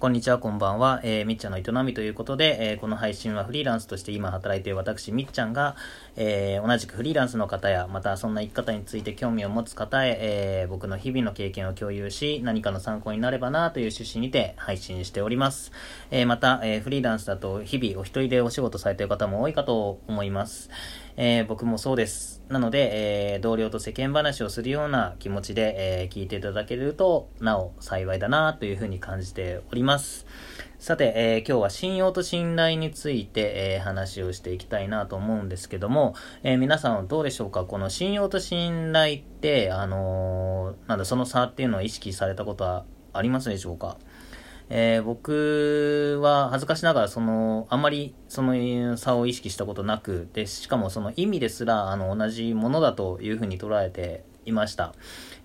こんにちは、こんばんは。えー、みっちゃんの営みということで、えー、この配信はフリーランスとして今働いている私、みっちゃんが、えー、同じくフリーランスの方や、またそんな生き方について興味を持つ方へ、え、僕の日々の経験を共有し、何かの参考になればなという趣旨にて配信しております。え、また、え、フリーランスだと日々お一人でお仕事されている方も多いかと思います。えー、僕もそうです。なので、えー、同僚と世間話をするような気持ちで、えー、聞いていただけると、なお幸いだなというふうに感じております。さて、えー、今日は信用と信頼について、えー、話をしていきたいなと思うんですけども、えー、皆さんはどうでしょうか？この信用と信頼って、あのなんだ、その差っていうのを意識されたことはありますでしょうか？えー、僕は恥ずかしながらそのあんまりその差を意識したことなくでしかもその意味ですらあの同じものだというふうに捉えていました。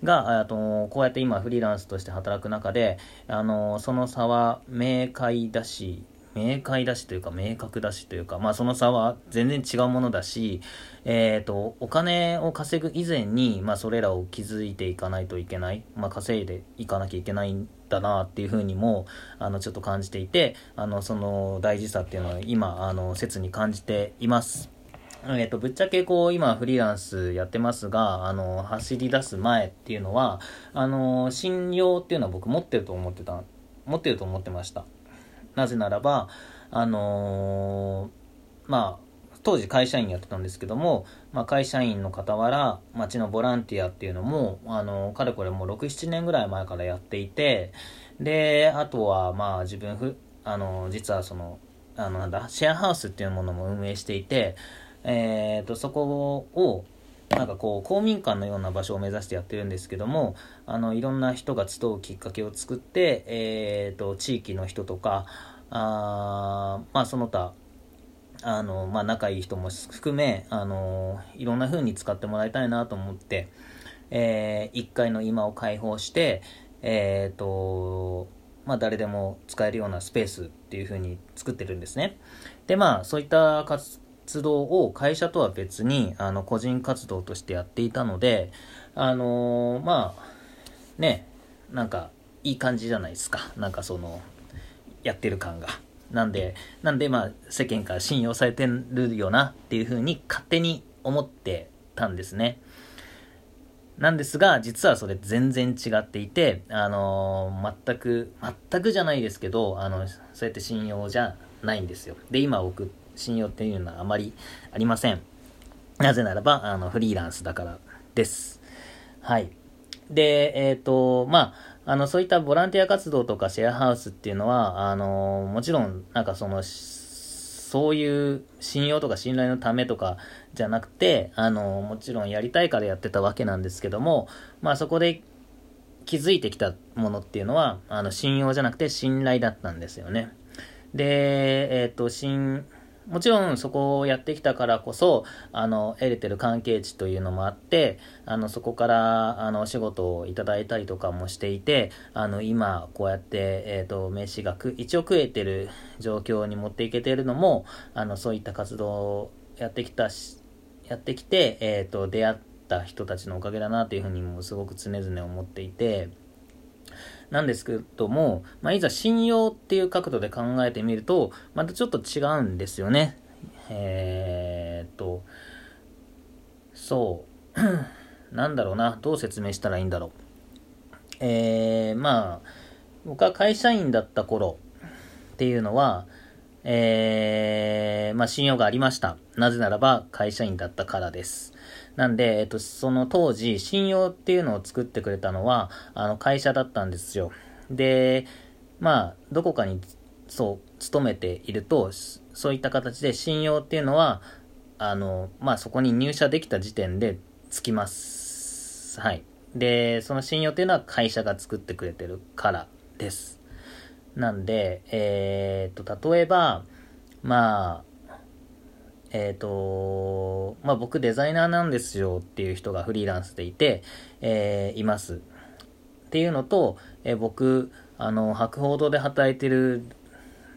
が、とこうやって今フリーランスとして働く中で、あのその差は明快だし、明快だしというか明確だしというか、まあその差は全然違うものだし、えっ、ー、と、お金を稼ぐ以前に、まあそれらを築いていかないといけない、まあ稼いでいかなきゃいけないだなっていうふうにも、あの、ちょっと感じていて、あの、その大事さっていうのは今、あの、切に感じています。えっ、と、ぶっちゃけこう、今フリーランスやってますが、あの、走り出す前っていうのは、あの、信用っていうのは僕持ってると思ってた、持ってると思ってました。なぜならば、あのー、まあ、当時会社員やってたんですけども、まあ、会社員の傍ら、町のボランティアっていうのも、あの、かれこれもう6、7年ぐらい前からやっていて、で、あとは、まあ、自分ふ、あの、実はその、あの、なんだ、シェアハウスっていうものも運営していて、えーと、そこをなんかこう公民館のような場所を目指してやってるんですけどもあのいろんな人が集うきっかけを作って、えーと、地域の人とかあまあその他あの、まあ、仲いい人も含めあのいろんな風に使ってもらいたいなと思って、えー、1階の今を開放してえっ、ー、とまあ、誰でも使えるようなスペースっていう風に作ってるんですね。で、まあ、そういった活動を会社とは別にあの個人活動としてやっていたので、あのー、まあ、ね、なんかいい感じじゃないですか。なんかその、やってる感が。なんで、なんでまあ世間から信用されてるよなっていうふうに勝手に思ってたんですね。なんですが、実はそれ全然違っていて、あのー、全く、全くじゃないですけど、あの、そうやって信用じゃないんですよ。で、今送っ信用っていうのはあまりありません。なぜならば、あの、フリーランスだからです。はい。で、えっ、ー、と、まあ、あの、そういったボランティア活動とかシェアハウスっていうのは、あの、もちろん、なんかその、そういう信用とか信頼のためとかじゃなくて、あの、もちろんやりたいからやってたわけなんですけども、まあそこで気づいてきたものっていうのは、あの、信用じゃなくて信頼だったんですよね。で、えっ、ー、と、信、もちろんそこをやってきたからこそ、あの、得れてる関係値というのもあって、あの、そこから、あの、お仕事をいただいたりとかもしていて、あの、今、こうやって、えっ、ー、と、名刺がく、一応食えてる状況に持っていけてるのも、あの、そういった活動をやってきたし、やってきて、えっ、ー、と、出会った人たちのおかげだなというふうにもすごく常々思っていて、なんですけども、まあ、いざ信用っていう角度で考えてみると、またちょっと違うんですよね。えー、っと、そう。なんだろうな。どう説明したらいいんだろう。えー、まあ、僕は会社員だった頃っていうのは、えー、まあ信用がありました。なぜならば会社員だったからです。なんで、えっと、その当時、信用っていうのを作ってくれたのは、あの、会社だったんですよ。で、まあ、どこかに、そう、勤めていると、そういった形で信用っていうのは、あの、まあ、そこに入社できた時点でつきます。はい。で、その信用っていうのは会社が作ってくれてるからです。なんで、えー、っと、例えば、まあ、えっ、ー、と、まあ、僕デザイナーなんですよっていう人がフリーランスでいて、えー、います。っていうのと、えー、僕、あの、博報堂で働いてる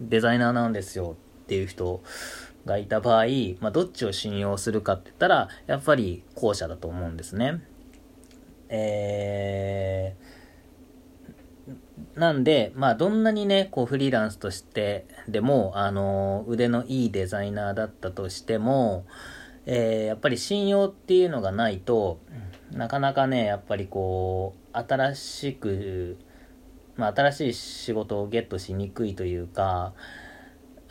デザイナーなんですよっていう人がいた場合、まあ、どっちを信用するかって言ったら、やっぱり後者だと思うんですね。えなんで、まあ、どんなにね、こう、フリーランスとしてでも、あの、腕のいいデザイナーだったとしても、えー、やっぱり信用っていうのがないと、なかなかね、やっぱりこう、新しく、まあ、新しい仕事をゲットしにくいというか、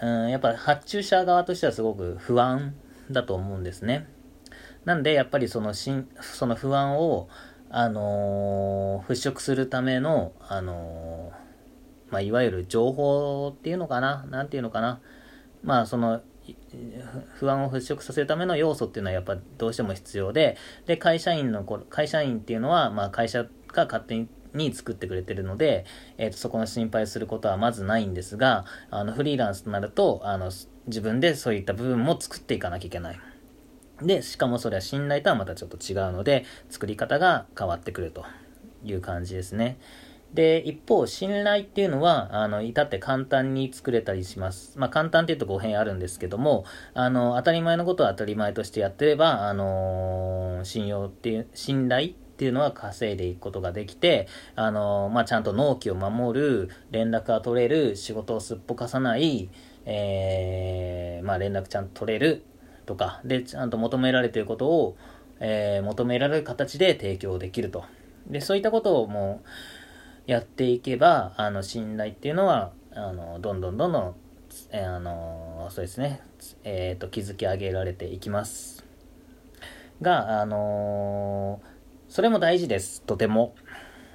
うん、やっぱ発注者側としてはすごく不安だと思うんですね。なんで、やっぱりその、その不安を、あのー、払拭するための、あのー、まあ、いわゆる情報っていうのかな？なんていうのかな？まあ、その、不安を払拭させるための要素っていうのはやっぱどうしても必要で、で、会社員の、会社員っていうのは、まあ、会社が勝手に作ってくれてるので、えーと、そこの心配することはまずないんですが、あのフリーランスとなるとあの自分でそういった部分も作っていかなきゃいけない。で、しかもそれは信頼とはまたちょっと違うので、作り方が変わってくるという感じですね。で、一方、信頼っていうのは、あの、至って簡単に作れたりします。まあ、簡単っていうと語弊あるんですけども、あの、当たり前のことは当たり前としてやってれば、あのー、信用っていう、信頼っていうのは稼いでいくことができて、あのー、まあ、ちゃんと納期を守る、連絡が取れる、仕事をすっぽかさない、えー、まあ、連絡ちゃんと取れる、とか、で、ちゃんと求められていることを、えー、求められる形で提供できると。で、そういったことをもうやっていけば、あの、信頼っていうのは、あの、どんどんどんどん、えー、あの、そうですね、えっ、ー、と、築き上げられていきます。が、あのそれも大事です、とても。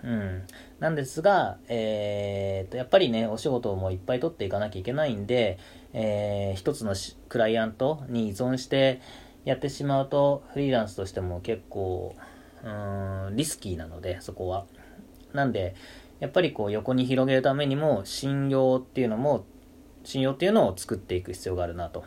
うん。なんですが、えー、と、やっぱりね、お仕事もいっぱい取っていかなきゃいけないんで、えー、一つのクライアントに依存してやってしまうと、フリーランスとしても結構、うん、リスキーなので、そこは。なんで、やっぱりこう横に広げるためにも、信用っていうのも、信用っていうのを作っていく必要があるなと。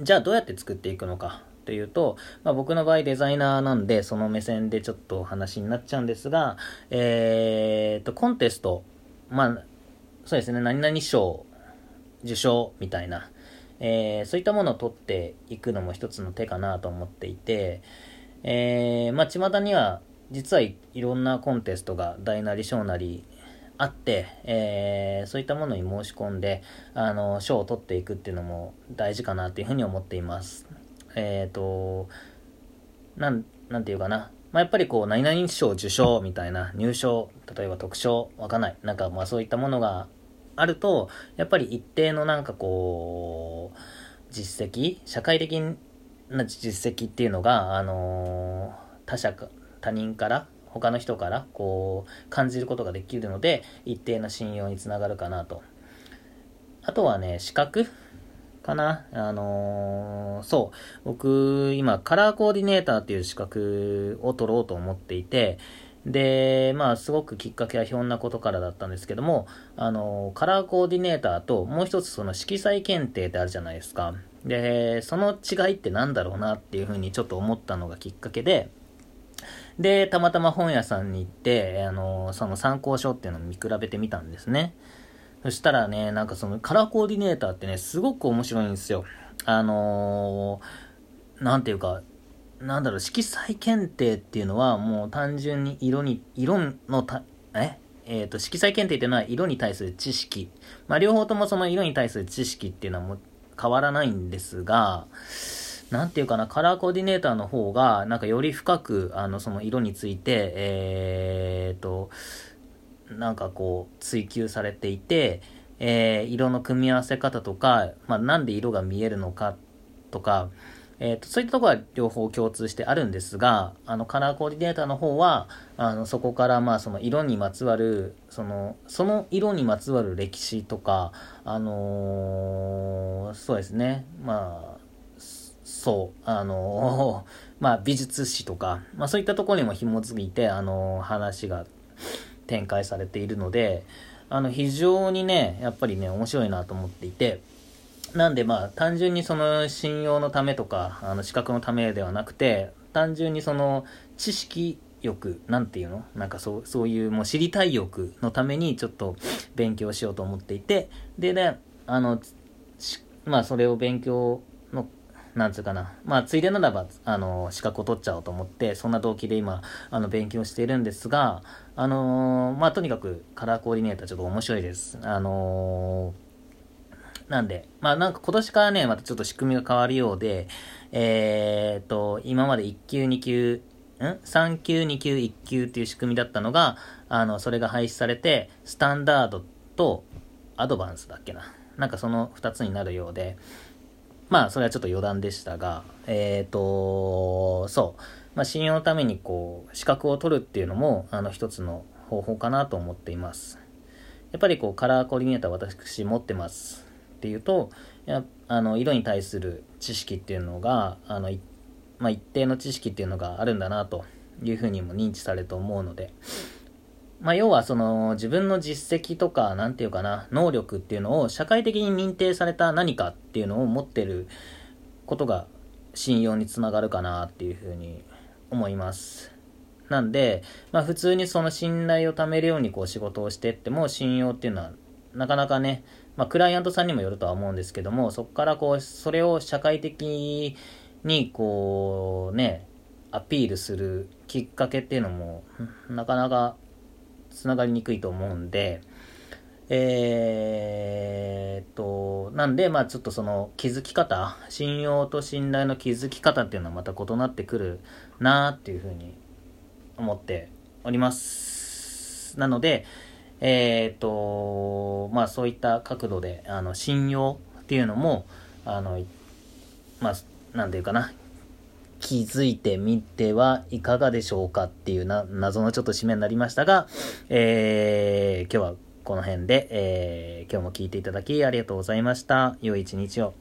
じゃあどうやって作っていくのかというと、まあ、僕の場合デザイナーなんで、その目線でちょっとお話になっちゃうんですが、えー、と、コンテスト、まあ、そうですね、何々賞、受賞みたいな、えー、そういったものを取っていくのも一つの手かなと思っていて、えー、まあ、巷には、実はいろんなコンテストが大なり小なりあって、えー、そういったものに申し込んで、あの、賞を取っていくっていうのも大事かなっていうふうに思っています。えっ、ー、と、なん、なんていうかな。まあ、やっぱりこう、何々賞受賞みたいな、入賞、例えば特賞、わかんない。なんかまあそういったものがあると、やっぱり一定のなんかこう、実績、社会的な実績っていうのが、あの、他者か、他人から、他の人からこう感じることができるので一定の信用につながるかなとあとはね資格かな。あのー、そう。僕、今、カラーコーディネーターっていう資格を取ろうと思っていて、で、まあ、すごくきっかけはひょんなことからだったんですけども、あの、カラーコーディネーターと、もう一つその色彩検定ってあるじゃないですか。で、その違いって何だろうなっていうふうにちょっと思ったのがきっかけで、で、たまたま本屋さんに行って、あの、その参考書っていうのを見比べてみたんですね。そしたらね、なんかそのカラーコーディネーターってね、すごく面白いんですよ。あのー、なんていうか、なんだろう、色彩検定っていうのはもう単純に色に、色のた、え？えっ、ー、と、色彩検定っていうのは色に対する知識。まあ、両方ともその色に対する知識っていうのはもう変わらないんですが、なんていうかな、カラーコーディネーターの方が、なんかより深く、あの、その色について、えっ、ー、と、なんかこう追求されていて、えー、色の組み合わせ方とか、まあ、なんで色が見えるのかとか、えーと、そういったところは両方共通してあるんですが、あのカラーコーディネーターの方は、あのそこからまあその色にまつわる、その、その色にまつわる歴史とか、あのー、そうですね、まあ、そう、あのー、まあ美術史とか、まあそういったところにも紐づいて、あの、話が展開されているので、あの、非常にね、やっぱりね、面白いなと思っていて、なんでまあ、単純にその信用のためとか、あの、資格のためではなくて、単純にその、知識欲、なんていうの？なんかそう、そういうもう知りたい欲のためにちょっと勉強しようと思っていて、でね、あの、まあそれを勉強の、なんつうかな。まあ、ついでならば、あの、資格を取っちゃおうと思って、そんな動機で今、あの、勉強しているんですが、あのー、まあ、とにかく、カラーコーディネーターちょっと面白いです。あのー、なんで、まあ、なんか今年からね、またちょっと仕組みが変わるようで、えーと、今まで1級、2級、ん ?3 級、2級、1級っていう仕組みだったのが、あの、それが廃止されて、スタンダードとアドバンスだっけな。なんかその2つになるようで、まあ、それはちょっと余談でしたが、えっ、と、そう。まあ、信用のために、こう、資格を取るっていうのも、あの、一つの方法かなと思っています。やっぱり、こう、カラーコーディネーター私持ってますっていうと、やあの、色に対する知識っていうのが、あの、まあ、一定の知識っていうのがあるんだなというふうにも認知されると思うので、まあ、要はその自分の実績とか、なんていうかな、能力っていうのを社会的に認定された何かっていうのを持ってることが信用につながるかなっていうふうに思います。なんで、まあ普通にその信頼を貯めるようにこう仕事をしてっても信用っていうのはなかなかね、まあクライアントさんにもよるとは思うんですけども、そこからこう、それを社会的にこうね、アピールするきっかけっていうのもなかなかつながりにくいと思うんで、えー、っと、なんで、まあちょっとその気づき方、信用と信頼の気づき方っていうのはまた異なってくるなっていうふうに思っております。なので、えー、と、まあそういった角度で、あの、信用っていうのも、あの、まあ、なんていうかな、気づいてみてはいかがでしょうかっていうな、謎のちょっと締めになりましたが、えー、今日はこの辺で、えー、今日も聞いていただきありがとうございました。良い一日を。